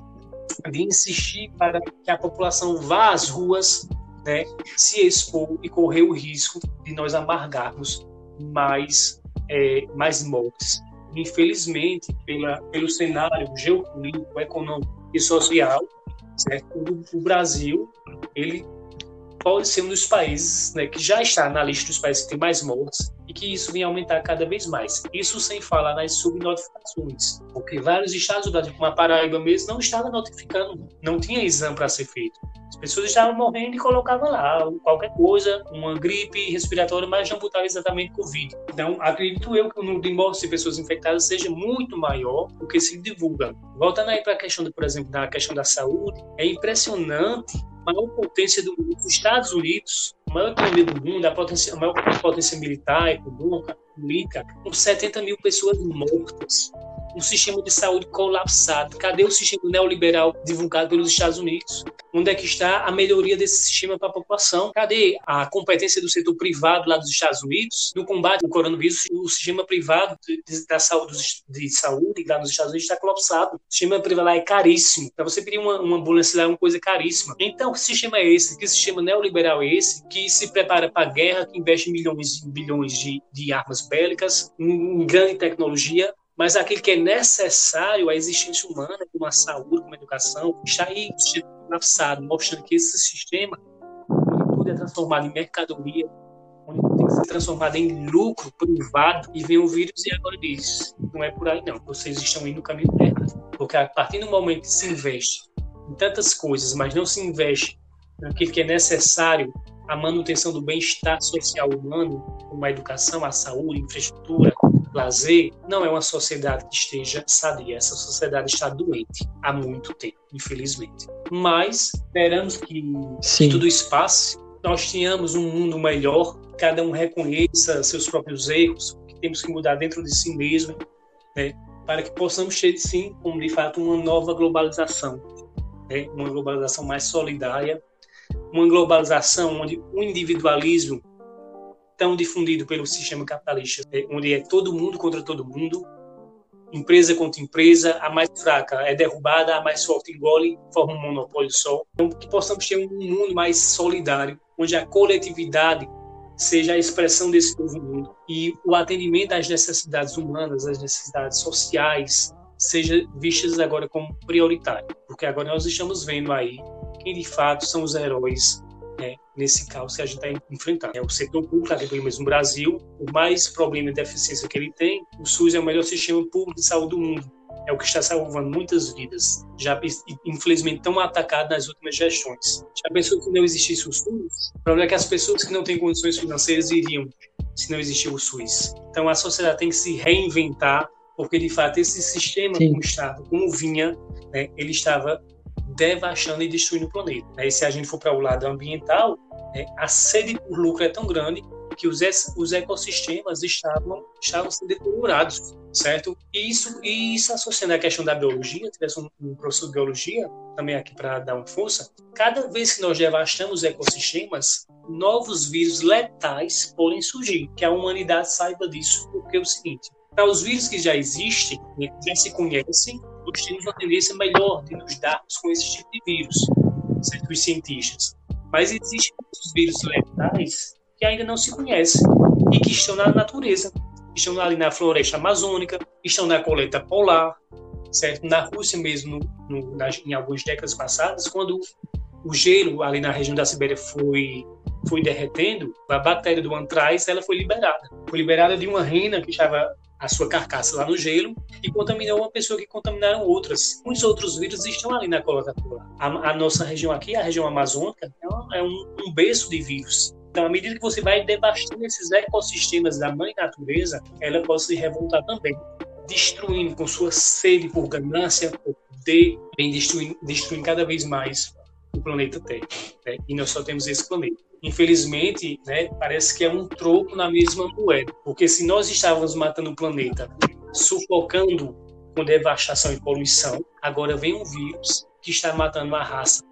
de insistir para que a população vá às ruas, né, se expor e correr o risco de nós amargarmos mais, é, mais mortes. Infelizmente, pela, pelo cenário geopolítico, econômico e social, certo? O Brasil ele pode ser um dos países né, que já está na lista dos países que tem mais mortes e que isso vem aumentar cada vez mais. Isso sem falar nas subnotificações, porque vários estados como a Paraíba mesmo, não estavam notificando, não tinha exame para ser feito. As pessoas estavam morrendo e colocavam lá qualquer coisa, uma gripe respiratória, mas não botava exatamente Covid. Então, acredito eu que o número de mortes de pessoas infectadas seja muito maior do que se divulga. Voltando aí para a questão, por exemplo, da questão da saúde, é impressionante maior potência do mundo, os Estados Unidos, maior economia do mundo, a, potência, a maior potência militar, econômica, política, com 70 mil pessoas mortas um sistema de saúde colapsado. Cadê o sistema neoliberal divulgado pelos Estados Unidos? Onde é que está a melhoria desse sistema para a população? Cadê a competência do setor privado lá dos Estados Unidos no combate ao coronavírus? O sistema privado de, da saúde, de saúde lá nos Estados Unidos está colapsado. O sistema privado lá é caríssimo. Para você pedir uma, uma ambulância lá é uma coisa caríssima. Então, que sistema é esse? Que sistema neoliberal é esse? Que se prepara para a guerra, que investe milhões e bilhões de, de armas bélicas, em, em grande tecnologia, mas aquilo que é necessário à existência humana, como a saúde, como a educação, está aí colapsado, mostrando que esse sistema, onde tudo é transformado em mercadoria, onde tudo tem que ser transformado em lucro privado, e vem o vírus e agora diz, não é por aí não, vocês estão indo no caminho errado. Porque a partir do momento que se investe em tantas coisas, mas não se investe naquilo que é necessário a manutenção do bem-estar social humano, como a educação, a saúde, a infraestrutura, lazer, não é uma sociedade que esteja sadia. Essa sociedade está doente há muito tempo, infelizmente. Mas esperamos que, que tudo isso passe, nós tenhamos um mundo melhor, cada um reconheça seus próprios erros, que temos que mudar dentro de si mesmo, né, para que possamos ter, sim, como de fato, uma nova globalização, né, uma globalização mais solidária, uma globalização onde o individualismo tão difundido pelo sistema capitalista, é, onde é todo mundo contra todo mundo, empresa contra empresa, a mais fraca é derrubada, a mais forte engole, forma um monopólio só. Então, que possamos ter um mundo mais solidário, onde a coletividade seja a expressão desse novo mundo e o atendimento às necessidades humanas, às necessidades sociais, seja vistas agora como prioritário, porque agora nós estamos vendo aí quem de fato são os heróis né, nesse caos que a gente está enfrentando. É o setor público, aqui pelo menos no Brasil, o mais problema e deficiência que ele tem, o SUS é o melhor sistema público de saúde do mundo. É o que está salvando muitas vidas, já infelizmente tão atacado nas últimas gestões. Já pensou que não existisse o SUS? O problema é que as pessoas que não têm condições financeiras iriam se não existir o SUS. Então a sociedade tem que se reinventar, porque de fato esse sistema Sim. como estava, como vinha, né, ele estava devastando e destruindo o planeta. Né? E se a gente for para o lado ambiental, né, a sede por lucro é tão grande que os, os ecossistemas estavam, estavam sendo deteriorados, certo? E isso, e isso associando à questão da biologia, tivesse um, um professor de biologia também aqui para dar uma força, cada vez que nós devastamos ecossistemas, novos vírus letais podem surgir, que a humanidade saiba disso, porque é o seguinte, para os vírus que já existem, que já se conhecem, nós temos uma tendência melhor de nos darmos com esse tipo de vírus, certo? os cientistas. Mas existem muitos vírus letais que ainda não se conhecem e que estão na natureza, estão ali na floresta amazônica, estão na coleta polar, certo? Na Rússia mesmo, no, em algumas décadas passadas, quando o gelo ali na região da Sibéria foi foi derretendo, a bactéria do antraz ela foi liberada. Foi liberada de uma rena que estava a sua carcaça lá no gelo e contaminou uma pessoa que contaminaram outras. Os outros vírus estão ali na coleta polar. A, a, nossa região aqui, a região amazônica, é, um, um berço de vírus. Então, à medida que você vai devastando esses ecossistemas da mãe natureza, ela pode se revoltar também, destruindo com sua sede por ganância, por poder, vem destruindo, destruindo cada vez mais o planeta Terra. Né? E nós só temos esse planeta infelizmente, né, parece que é um troco na mesma moeda. Porque se nós estávamos matando o planeta, sufocando com devastação e poluição, agora vem um vírus que está matando a raça,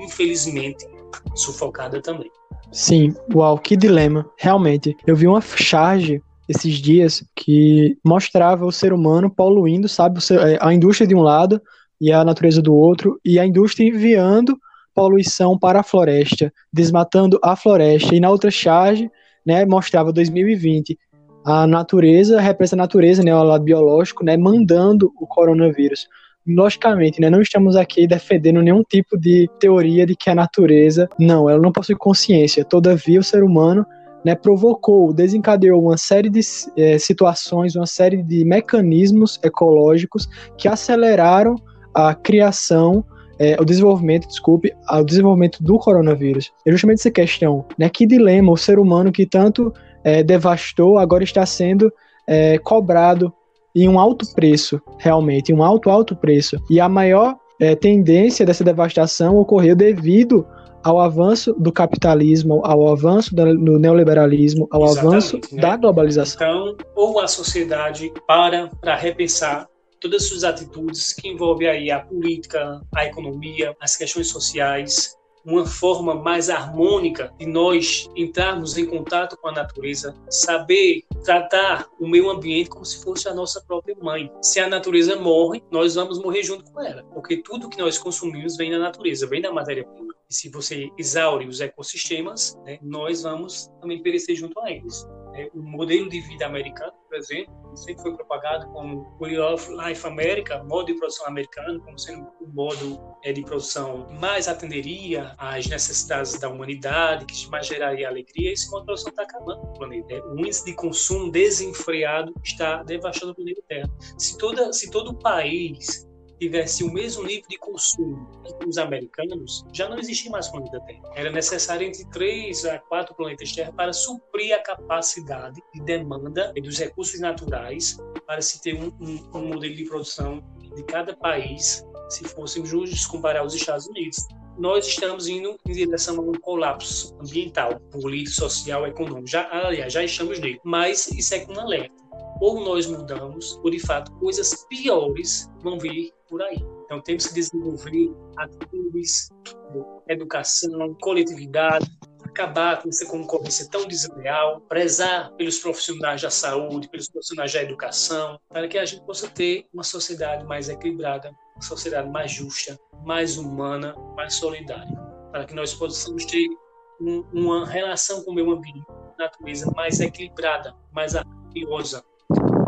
infelizmente sufocada também. Sim, uau, que dilema, realmente. Eu vi uma charge esses dias que mostrava o ser humano poluindo, sabe, é, a indústria de um lado e a natureza do outro, e a indústria enviando poluição para a floresta, desmatando a floresta. E na outra charge, né, mostrava 2020 a natureza, representa a natureza, né, o lado biológico, né, mandando o coronavírus. Logicamente, né, não estamos aqui defendendo nenhum tipo de teoria de que a natureza, não, ela não possui consciência. Todavia, o ser humano né, provocou, desencadeou uma série de é, situações, uma série de mecanismos ecológicos que aceleraram a criação, é, o desenvolvimento, desculpe, o desenvolvimento do coronavírus. É justamente essa questão, né, que dilema o ser humano que tanto é, devastou agora está sendo é, cobrado em um alto preço, realmente, em um alto, alto preço. E a maior é, tendência dessa devastação ocorreu devido ao avanço do capitalismo, ao avanço do neoliberalismo, ao Exatamente, avanço né? da globalização. Então, ou a sociedade para para repensar todas as suas atitudes que envolvem aí a política, a economia, as questões sociais, uma forma mais harmônica de nós entrarmos em contato com a natureza, saber tratar o meio ambiente como se fosse a nossa própria mãe. Se a natureza morre, nós vamos morrer junto com ela, porque tudo que nós consumimos vem da natureza, vem da matéria-prima. E se você exaure os ecossistemas, né, nós vamos também perecer junto a eles. É, o modelo de vida americano, por exemplo, sempre foi propagado como Way of Life America, modo de produção americano, como sendo um modo é, de produção mais atenderia às necessidades da humanidade, que mais geraria alegria. Esse modo de produção está acabando no planeta. É, o índice de consumo desenfreado está devastando o planeta Terra. Se, toda, se todo o país tivesse o mesmo nível de consumo que os americanos, já não existia mais planeta Terra. Era necessário entre três a quatro planetas Terra para suprir a capacidade de demanda dos recursos naturais para se ter um, um, um modelo de produção de cada país, se fôssemos justos comparar os Estados Unidos nós estamos indo em direção a um colapso ambiental, político, social, econômico. Já, aliás, já estamos nele. Mas isso é com um alerta. Ou nós mudamos, ou de fato coisas piores vão vir por aí. Então temos que desenvolver atitudes, educação, coletividade, acabar com essa concorrência tão desleal, prezar pelos profissionais da saúde, pelos profissionais da educação, para que a gente possa ter uma sociedade mais equilibrada, uma sociedade mais justa, mais humana, mais solidária, para que nós possamos ter um, uma relação com o meio ambiente, natureza mais equilibrada, mais harmoniosa,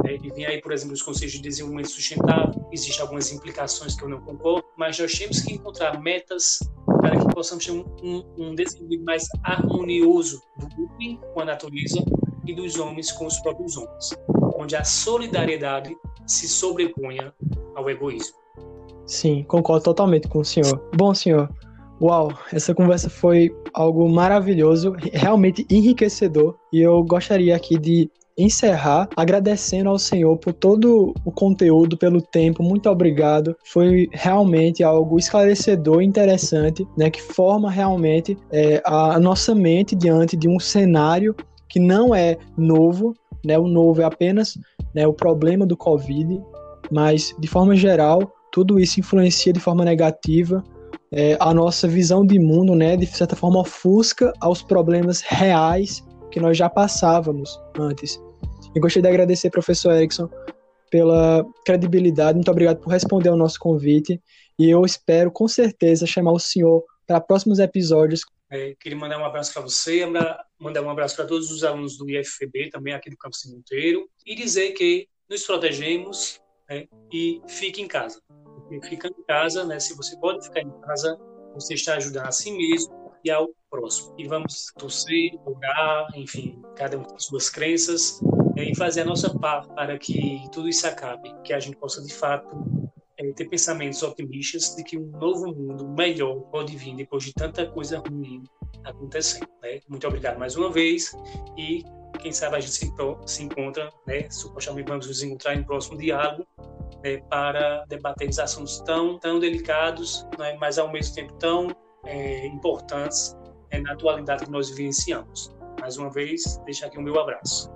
né? E vem aí, por exemplo, os conselhos de desenvolvimento sustentável, existem algumas implicações que eu não concordo, mas nós temos que encontrar metas para que possamos ter um, um, um mais harmonioso do homem com a natureza e dos homens com os próprios homens, onde a solidariedade se sobreponha ao egoísmo. Sim, concordo totalmente com o senhor. Bom, senhor, uau, essa conversa foi algo maravilhoso, realmente enriquecedor, e eu gostaria aqui de encerrar agradecendo ao Senhor por todo o conteúdo, pelo tempo. Muito obrigado. Foi realmente algo esclarecedor, interessante, né, que forma realmente é, a nossa mente diante de um cenário que não é novo, né? O novo é apenas né, o problema do Covid, mas de forma geral tudo isso influencia de forma negativa é, a nossa visão de mundo, né? De certa forma ofusca aos problemas reais que nós já passávamos antes. Eu gostaria de agradecer, professor Erickson, pela credibilidade. Muito obrigado por responder ao nosso convite. E eu espero, com certeza, chamar o senhor para próximos episódios. É, queria mandar um abraço para você, mandar um abraço para todos os alunos do IFPB, também aqui do Campus Monteiro, e dizer que nos protegemos né, e fique em casa. Porque fica em casa, né, se você pode ficar em casa, você está ajudando a si mesmo e ao próximo. E vamos torcer, orar, enfim, cada um com suas crenças, e fazer a nossa parte para que tudo isso acabe, que a gente possa, de fato, é, ter pensamentos otimistas de que um novo mundo melhor pode vir depois de tanta coisa ruim acontecendo. Né? Muito obrigado mais uma vez e quem sabe a gente se, se encontra, né? supostamente vamos nos encontrar em próximo diálogo né? para debater os assuntos tão, tão delicados, né? mas ao mesmo tempo tão é, importantes é, na atualidade que nós vivenciamos. Mais uma vez, deixo aqui o meu abraço.